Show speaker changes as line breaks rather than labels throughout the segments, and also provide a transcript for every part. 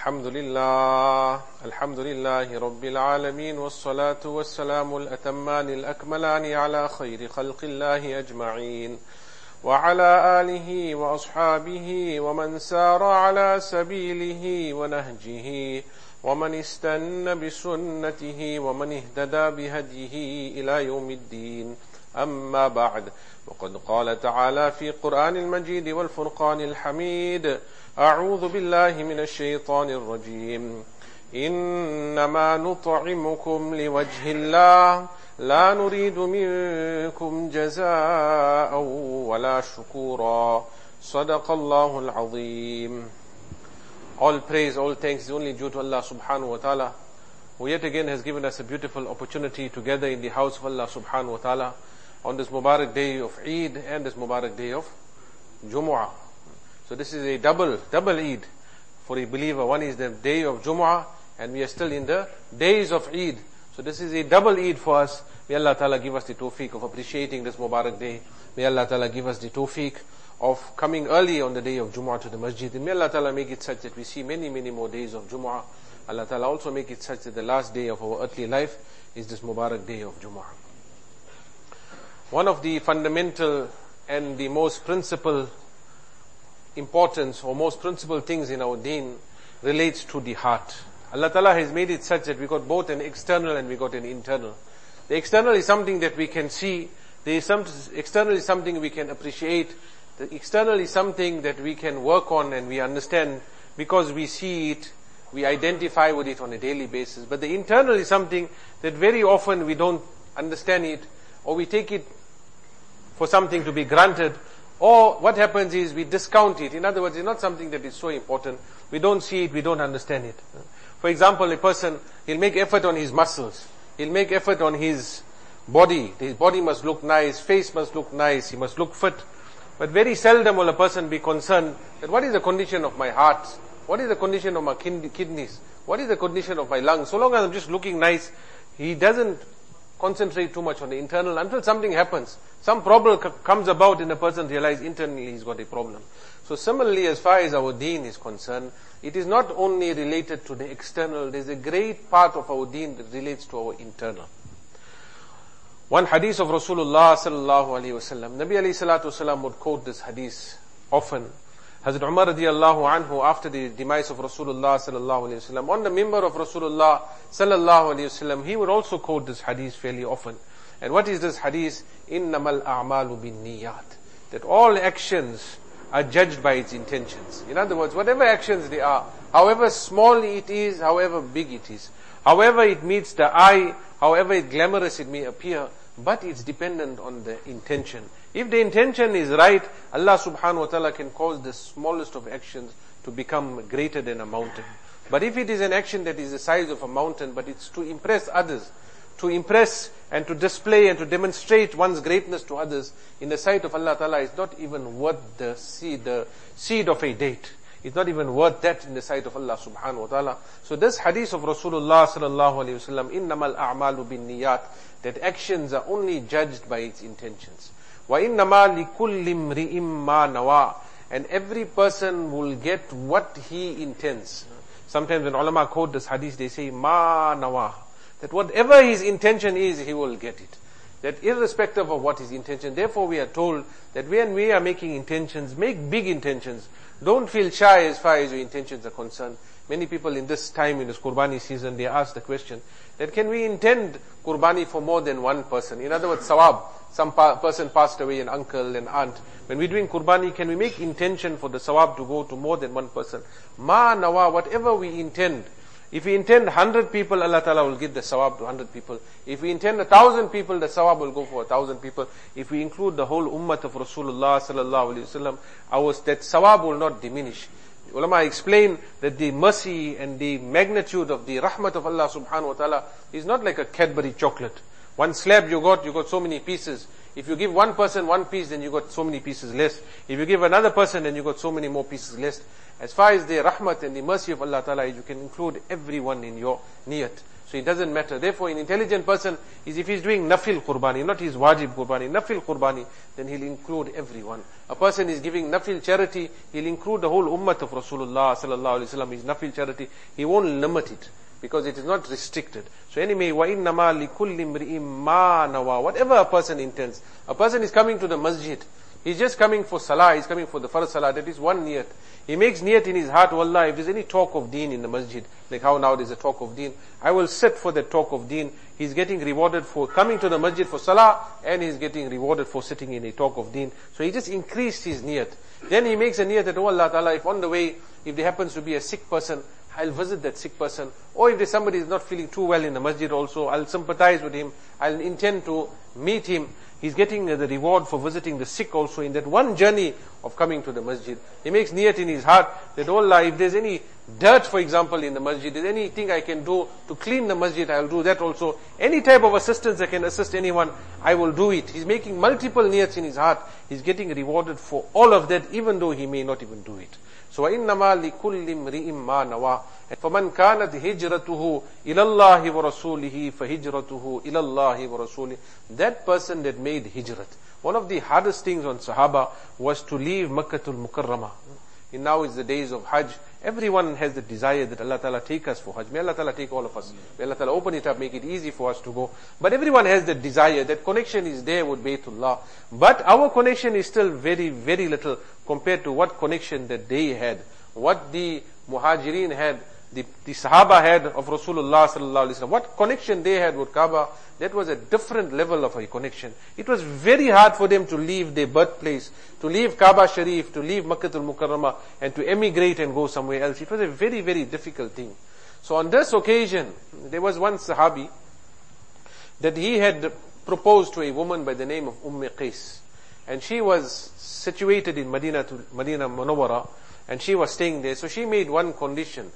الحمد لله الحمد لله رب العالمين والصلاة والسلام الأتمان الأكملان على خير خلق الله أجمعين وعلى آله وأصحابه ومن سار على سبيله ونهجه ومن استن بسنته ومن اهتدى بهديه إلى يوم الدين. أما بعد وقد قال تعالى في قرآن المجيد والفرقان الحميد أعوذ بالله من الشيطان الرجيم إنما نطعمكم لوجه الله لا نريد منكم جزاء ولا شكورا صدق الله العظيم All praise, all thanks is only due to Allah subhanahu wa ta'ala who yet again has given us a beautiful opportunity to gather in the house of Allah subhanahu wa ta'ala on this Mubarak day of Eid and this Mubarak day of Jumu'ah. So this is a double, double Eid for a believer. One is the day of Jumu'ah and we are still in the days of Eid. So this is a double Eid for us. May Allah Ta'ala give us the tawfiq of appreciating this Mubarak day. May Allah Ta'ala give us the tawfiq of coming early on the day of Jumu'ah to the masjid. And may Allah Ta'ala make it such that we see many, many more days of Jumu'ah. Allah Ta'ala also make it such that the last day of our earthly life is this Mubarak day of Jumu'ah. One of the fundamental and the most principal importance or most principal things in our deen relates to the heart. Allah Ta'ala has made it such that we got both an external and we got an internal. The external is something that we can see. The external is something we can appreciate. The external is something that we can work on and we understand because we see it, we identify with it on a daily basis. But the internal is something that very often we don't understand it or we take it for something to be granted or what happens is we discount it. In other words, it's not something that is so important. We don't see it, we don't understand it. For example, a person, he'll make effort on his muscles. He'll make effort on his body. His body must look nice, face must look nice, he must look fit. But very seldom will a person be concerned that what is the condition of my heart? What is the condition of my kidneys? What is the condition of my lungs? So long as I'm just looking nice, he doesn't concentrate too much on the internal until something happens. Some problem comes about and the person realizes internally he's got a problem. So similarly, as far as our deen is concerned, it is not only related to the external, there's a great part of our deen that relates to our internal. One hadith of Rasulullah sallallahu alayhi wasallam, Nabi alayhi salatu wasallam would quote this hadith often. Hazrat Umar radiallahu anhu, after the demise of Rasulullah sallallahu alayhi wasallam, on the mimbar of Rasulullah sallallahu alayhi wasallam, he would also quote this hadith fairly often. And what is this hadith? إِنَّمَا الْأَعْمَالُ niyat That all actions are judged by its intentions. In other words, whatever actions they are, however small it is, however big it is, however it meets the eye, however glamorous it may appear, but it's dependent on the intention. If the intention is right, Allah subhanahu wa ta'ala can cause the smallest of actions to become greater than a mountain. But if it is an action that is the size of a mountain, but it's to impress others, to impress and to display and to demonstrate one's greatness to others in the sight of Allah Ta'ala is not even worth the seed, the seed of a date. It's not even worth that in the sight of Allah subhanahu wa ta'ala. So this hadith of Rasulullah sallallahu alayhi wa sallam, innamal a'malu bin niyat, that actions are only judged by its intentions. وَإِنَّمَا لِكُلِّ امْرِئٍ مَّا نَوَى And every person will get what he intends. Sometimes when ulama quote this hadith, they say, ma nawa. That whatever his intention is, he will get it. That irrespective of what his intention, therefore we are told that when we are making intentions, make big intentions. Don't feel shy as far as your intentions are concerned. Many people in this time, in this Qurbani season, they ask the question that can we intend Qurbani for more than one person? In other words, sawab. Some pa- person passed away, an uncle, an aunt. When we're doing Qurbani, can we make intention for the sawab to go to more than one person? Ma nawa, whatever we intend. If we intend 100 people, Allah Ta'ala will give the sawab to 100 people. If we intend a thousand people, the sawab will go for a thousand people. If we include the whole ummah of Rasulullah Sallallahu Alaihi Wasallam, our, that sawab will not diminish. Ulama explain that the mercy and the magnitude of the rahmat of Allah subhanahu wa ta'ala is not like a Cadbury chocolate. One slab you got, you got so many pieces. If you give one person one piece, then you got so many pieces less. If you give another person, then you got so many more pieces less. As far as the rahmat and the mercy of Allah Ta'ala, is you can include everyone in your niyat. So it doesn't matter. Therefore, an intelligent person is if he's doing nafil qurbani, not his wajib qurbani, nafil qurbani, then he'll include everyone. A person is giving nafil charity, he'll include the whole ummah of Rasulullah sallallahu alaihi wasallam. His nafil charity, he won't limit it because it is not restricted. So anyway, وَإِنَّمَا لِكُلِّ امْرِئٍ مَا نَوَى Whatever a person intends. A person is coming to the masjid. He's just coming for salah, he's coming for the first salah, that is one niyat. He makes niyat in his heart, Wallah, if there's any talk of deen in the masjid, like how now there's a talk of deen, I will sit for the talk of deen. He's getting rewarded for coming to the masjid for salah, and he's getting rewarded for sitting in a talk of deen. So he just increased his niyat. Then he makes a niyat that, oh Allah Ta'ala, if on the way, if there happens to be a sick person, I'll visit that sick person. Or if somebody is not feeling too well in the masjid also, I'll sympathize with him. I'll intend to meet him. He's getting the reward for visiting the sick also in that one journey of coming to the masjid. He makes niyat in his heart that, oh Allah, if there's any dirt, for example, in the masjid, is anything I can do to clean the masjid, I'll do that also. Any type of assistance I can assist anyone, I will do it. He's making multiple niyats in his heart. He's getting rewarded for all of that, even though he may not even do it. So وَإِنَّمَا لِكُلِّ امْرِئٍ مَا نَوَى فَمَنْ كَانَتْ هِجْرَتُهُ إِلَى اللَّهِ وَرَسُولِهِ فَهِجْرَتُهُ إِلَى اللَّهِ وَرَسُولِهِ That person that made hijrat. One of the hardest things on Sahaba was to leave Makkatul Mukarramah. And now is the days of Hajj. Everyone has the desire that Allah Ta'ala take us for Hajj. May Allah Ta'ala take all of us. May Allah Ta'ala open it up, make it easy for us to go. But everyone has the desire, that connection is there with Baytullah. But our connection is still very, very little compared to what connection that they had. What the Muhajirin had, the, the Sahaba had of Rasulullah sallallahu alaihi wasallam. What connection they had with Kaaba, that was a different level of a connection. It was very hard for them to leave their birthplace, to leave Kaaba Sharif, to leave Makkah al-Mukarramah, and to emigrate and go somewhere else. It was a very, very difficult thing. So on this occasion, there was one Sahabi that he had proposed to a woman by the name of Umm Qais. And she was situated in Medina to Medina Munawwara, and she was staying there. So she made one condition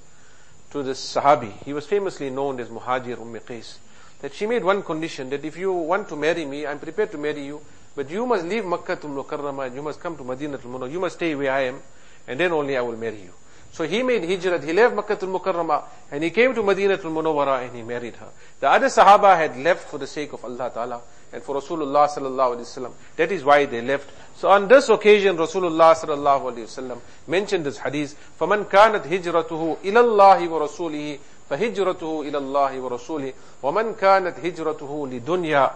to this Sahabi. He was famously known as Muhajir Umm Qais. That she made one condition that if you want to marry me, I'm prepared to marry you, but you must leave Makkah to Mukarramah and you must come to Medina to Munawwara. You must stay where I am, and then only I will marry you. So he made hijrat, he left Makkah al Mukarramah, and he came to Medina al Munawwara and he married her. The other Sahaba had left for the sake of Allah Ta'ala and for Rasulullah sallallahu alaihi wasallam. That is why they left. So on this occasion, Rasulullah sallallahu alaihi wasallam mentioned this hadith, فَمَنْ كَانَتْ هِجْرَتُهُ إِلَى اللَّهِ وَرَسُولِهِ فهجرته إلى الله ورسوله ومن كانت هجرته لدنيا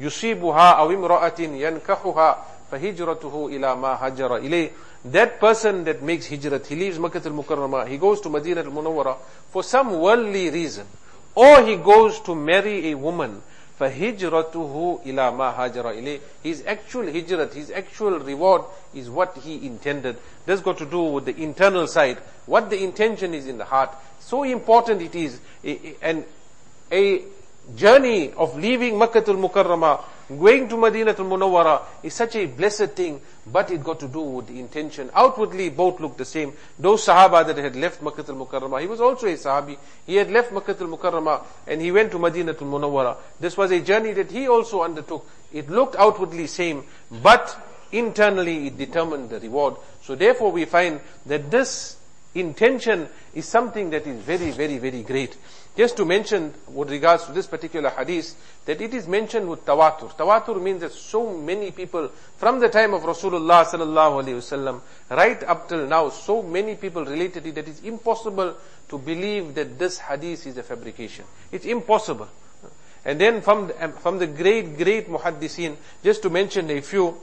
يصيبها أو امرأة ينكحها فهجرته إلى ما هجر إليه That person that makes hijrat, he leaves Makkah al-Mukarramah, he goes to Medina al-Munawwara for some worldly reason. Or he goes to marry a woman فَهِجْرَتُهُ إِلَى مَا هَاجَرَ إِلَيْهِ His actual hijrat, his actual reward is what he intended. This got to do with the internal side. What the intention is in the heart. So important it is. And a journey of leaving Makkah al-Mukarramah Going to Madinah al-Munawwara is such a blessed thing, but it got to do with the intention. Outwardly, both look the same. Those Sahaba that had left Makkah al-Mukarramah, he was also a Sahabi. He had left Makkah al-Mukarramah and he went to Madinah al-Munawwara. This was a journey that he also undertook. It looked outwardly same, but internally it determined the reward. So therefore we find that this intention is something that is very, very, very great. Just to mention with regards to this particular hadith, that it is mentioned with tawatur. Tawatur means that so many people, from the time of Rasulullah sallallahu alaihi wasallam, right up till now, so many people related it that it's impossible to believe that this hadith is a fabrication. It's impossible. And then from, from the great, great muhaddisin, just to mention a few,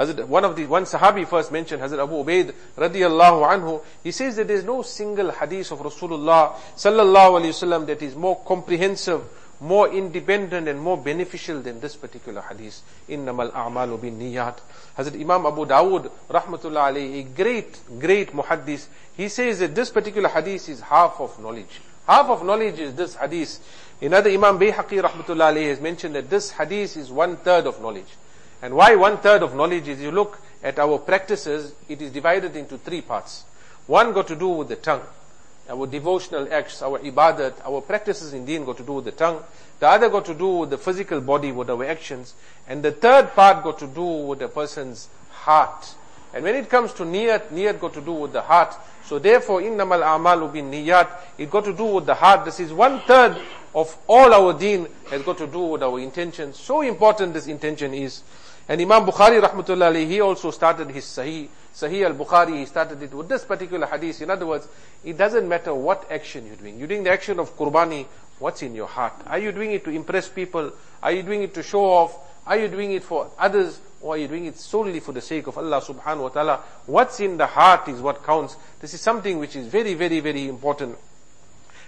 Hazrat, one of the, one Sahabi first mentioned, Hazrat Abu Ubaid radiallahu anhu, he says that there is no single hadith of Rasulullah sallallahu alayhi wasallam that is more comprehensive, more independent and more beneficial than this particular hadith. Innamal a'malu bin niyat. Hazrat Imam Abu Dawud rahmatullah alayhi, a great, great muhaddis, he says that this particular hadith is half of knowledge. Half of knowledge is this hadith. Another Imam Bayhaqi rahmatullah alayhi has mentioned that this hadith is one third of knowledge. And why one third of knowledge is you look at our practices, it is divided into three parts. One got to do with the tongue. Our devotional acts, our ibadat, our practices in deen got to do with the tongue. The other got to do with the physical body, with our actions. And the third part got to do with a person's heart. And when it comes to niyat, niyat got to do with the heart. So therefore, innamal a'malu bin niyat, it got to do with the heart. This is one third of all our deen has got to do with our intention. So important this intention is. And Imam Bukhari rahmatullah he also started his Sahih, Sahih al-Bukhari, he started it with this particular hadith. In other words, it doesn't matter what action you're doing. You're doing the action of qurbani, what's in your heart? Are you doing it to impress people? Are you doing it to show off? Are you doing it for others? Or are you doing it solely for the sake of Allah subhanahu wa ta'ala? What's in the heart is what counts. This is something which is very, very, very important.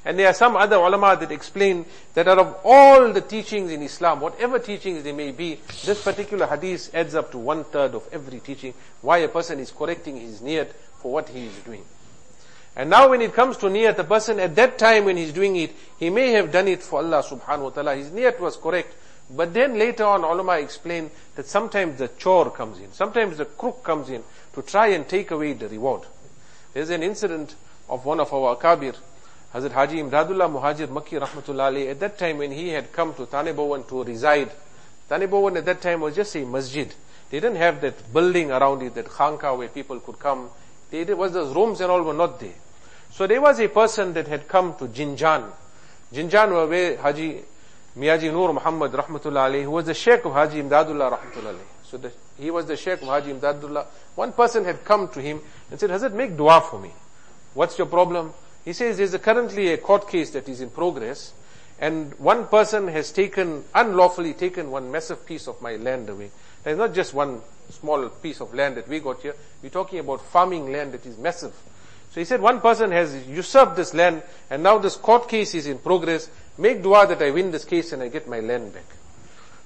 And there are some other ulama that explain that out of all the teachings in Islam, whatever teachings they may be, this particular hadith adds up to one third of every teaching, why a person is correcting his niyat for what he is doing. And now when it comes to niyat, the person at that time when he's doing it, he may have done it for Allah subhanahu wa ta'ala. His niyat was correct. But then later on, ulama explain that sometimes the chore comes in. Sometimes the crook comes in to try and take away the reward. There's an incident of one of our akabir, Hazrat Haji Imdadullah Muhajir Makki Rahmatullah at that time when he had come to Thana Bhawan to reside, Thana Bhawan at that time was just a masjid. They didn't have that building around it, that khanka where people could come. They, there was those rooms and all were not there. So there was a person that had come to Jinjan. Jinjan were where Haji Miyaji Nur Muhammad Rahmatullah who was the Sheikh of Haji Imdadullah Rahmatullah So the, he was the Sheikh of Haji Imdadullah. One person had come to him and said, Hazrat, make dua for me. What's your problem? He says there's a currently a court case that is in progress and one person has taken, unlawfully taken one massive piece of my land away. There's not just one small piece of land that we got here. We're talking about farming land that is massive. So he said one person has usurped this land and now this court case is in progress. Make dua that I win this case and I get my land back.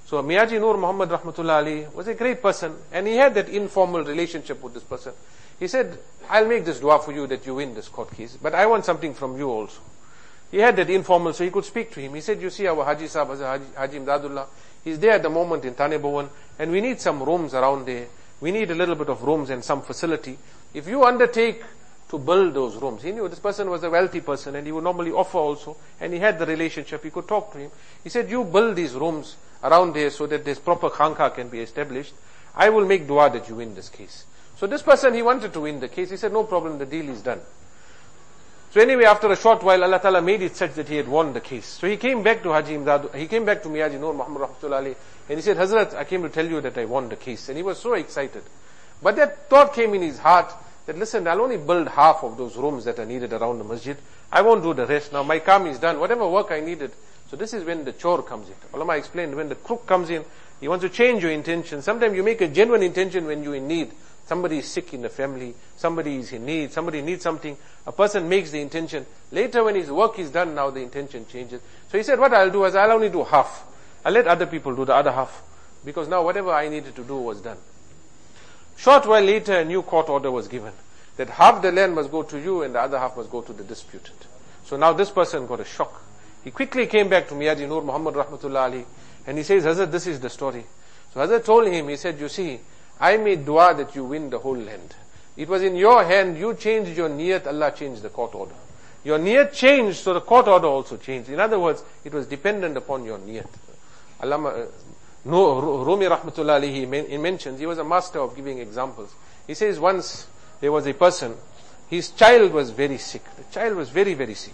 So Miyaji Nur Muhammad Rahmatullah Ali was a great person and he had that informal relationship with this person. He said, I'll make this dua for you that you win this court case, but I want something from you also. He had that informal, so he could speak to him. He said, you see our Haji Sahib, Haji, Haji Imdadullah, he's there at the moment in Thana Bhawan, and we need some rooms around there. We need a little bit of rooms and some facility. If you undertake to build those rooms, he knew this person was a wealthy person and he would normally offer also, and he had the relationship, he could talk to him. He said, you build these rooms around here so that this proper khanka can be established. I will make dua that you win this case. So this person, he wanted to win the case. He said, no problem, the deal is done. So anyway, after a short while, Allah Ta'ala made it such that he had won the case. So he came back to Haji Imdad, he came back to Miyaji Nur Muhammad Rahmatullah and he said, Hazrat, I came to tell you that I won the case. And he was so excited. But that thought came in his heart that listen, I'll only build half of those rooms that are needed around the masjid. I won't do the rest. Now my kam is done. Whatever work I needed. So this is when the chore comes in. Ulama explained when the crook comes in, he wants to change your intention. Sometimes you make a genuine intention when you're in need. Somebody is sick in the family, somebody is in need, somebody needs something. A person makes the intention. Later when his work is done, now the intention changes. So he said, what I'll do is I'll only do half. I'll let other people do the other half. Because now whatever I needed to do was done. Short while later, a new court order was given. That half the land must go to you and the other half must go to the disputant. So now this person got a shock. He quickly came back to Miyaji Nur Muhammad Rahmatullah Ali and he says, Hazrat, this is the story. So Hazrat told him, he said, you see, I made dua that you win the whole land. It was in your hand, you changed your niyat, Allah changed the court order. Your niyat changed, so the court order also changed. In other words, it was dependent upon your niyat. Allah, uh, no, Rumi Rahmatullah he, he mentions, he was a master of giving examples. He says once there was a person, his child was very sick. The child was very, very sick.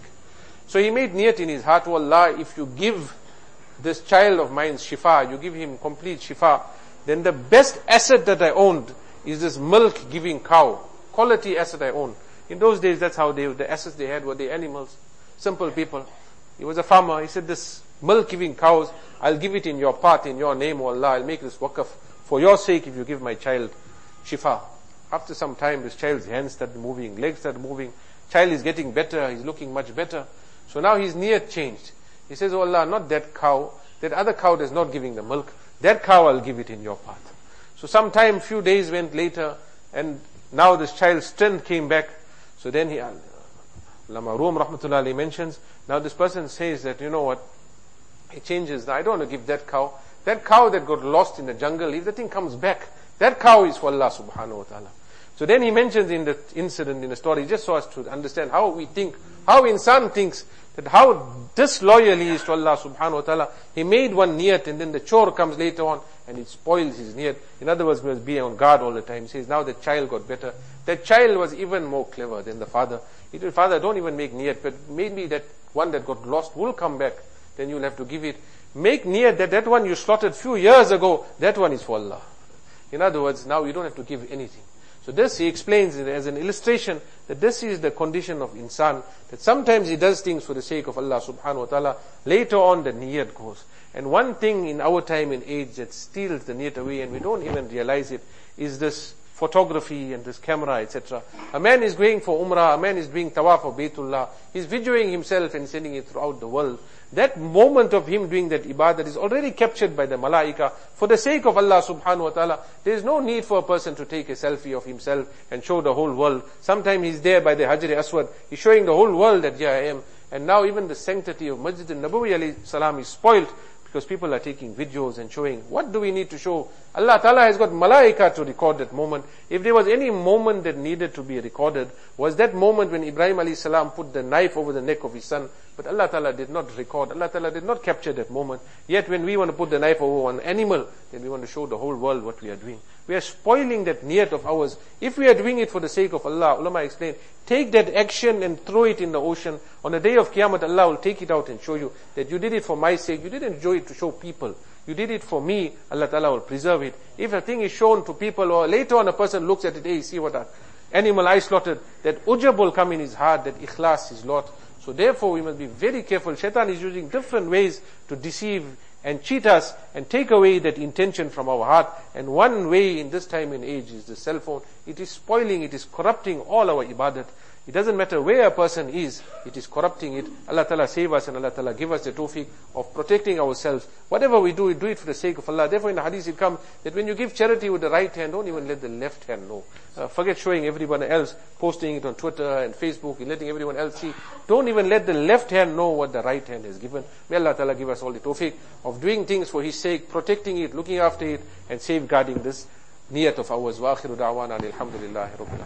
So he made niyat in his heart, oh Allah, if you give this child of mine shifa, you give him complete shifa, then the best asset that I owned is this milk giving cow. Quality asset I own. In those days, that's how they, the assets they had were the animals. Simple people. He was a farmer. He said, this milk giving cows, I'll give it in your path, in your name, O Allah. I'll make this waqf for your sake if you give my child shifa. After some time, this child's hands started moving, legs started moving. Child is getting better. He's looking much better. So now his niyat changed. He says, Oh Allah, not that cow. That other cow that's not giving the milk. That cow I'll give it in your path. So some time, few days went later, and now this child's strength came back. So then he, Lama Rum Rahmatullah mentions, now this person says that, you know what, he changes, I don't want to give that cow. That cow that got lost in the jungle, if the thing comes back, that cow is for Allah subhanahu wa ta'ala. So then he mentions in the incident, in the story, just so as to understand how we think, how insan thinks, that how disloyal he is to Allah subhanahu wa ta'ala. He made one niyat and then the chore comes later on and it spoils his niyat. In other words, he must be on guard all the time. He says, now the child got better. That child was even more clever than the father. He told, father, don't even make niyat, but maybe that one that got lost will come back. Then you'll have to give it. Make niyat that that one you slaughtered few years ago, that one is for Allah. In other words, now you don't have to give anything. So this he explains as an illustration that this is the condition of insan, that sometimes he does things for the sake of Allah subhanahu wa ta'ala, later on the niyat goes. And one thing in our time and age that steals the niyat away and we don't even realize it, is this photography and this camera, etc. A man is going for umrah, a man is doing tawaf of Baytullah, he's videoing himself and sending it throughout the world. That moment of him doing that ibadah is already captured by the malaika. For the sake of Allah subhanahu wa ta'ala, there is no need for a person to take a selfie of himself and show the whole world. Sometimes he's there by the Hajr Aswad, he's showing the whole world that here I am. And now even the sanctity of Masjid al-Nabawi alayhi salam is spoilt because people are taking videos and showing. What do we need to show? Allah Ta'ala has got malaika to record that moment. If there was any moment that needed to be recorded, was that moment when Ibrahim alayhi salam put the knife over the neck of his son. But Allah Ta'ala did not record. Allah Ta'ala did not capture that moment. Yet when we want to put the knife over one animal, then we want to show the whole world what we are doing. We are spoiling that niyat of ours. If we are doing it for the sake of Allah, ulama explain, take that action and throw it in the ocean. On the day of Qiyamah, Allah will take it out and show you that you did it for my sake. You didn't do it to show people. You did it for me. Allah Ta'ala will preserve it. If a thing is shown to people or later on a person looks at it, hey, see what an animal I slaughtered, that ujab will come in his heart, that ikhlas is lot. So therefore we must be very careful. Shaitan is using different ways to deceive and cheat us and take away that intention from our heart. And one way in this time and age is the cell phone. It is spoiling, it is corrupting all our ibadat. It doesn't matter where a person is, it is corrupting it. Allah Ta'ala save us and Allah Ta'ala give us the tawfiq of protecting ourselves. Whatever we do, we do it for the sake of Allah. Therefore in the hadith it comes that when you give charity with the right hand, don't even let the left hand know. Uh, forget showing everyone else, posting it on Twitter and Facebook and letting everyone else see. Don't even let the left hand know what the right hand has given. May Allah Ta'ala give us all the tawfiq of doing things for His sake, protecting it, looking after it and safeguarding this niyat of ours. Akhiru da'wana alhamdulillahi rabbil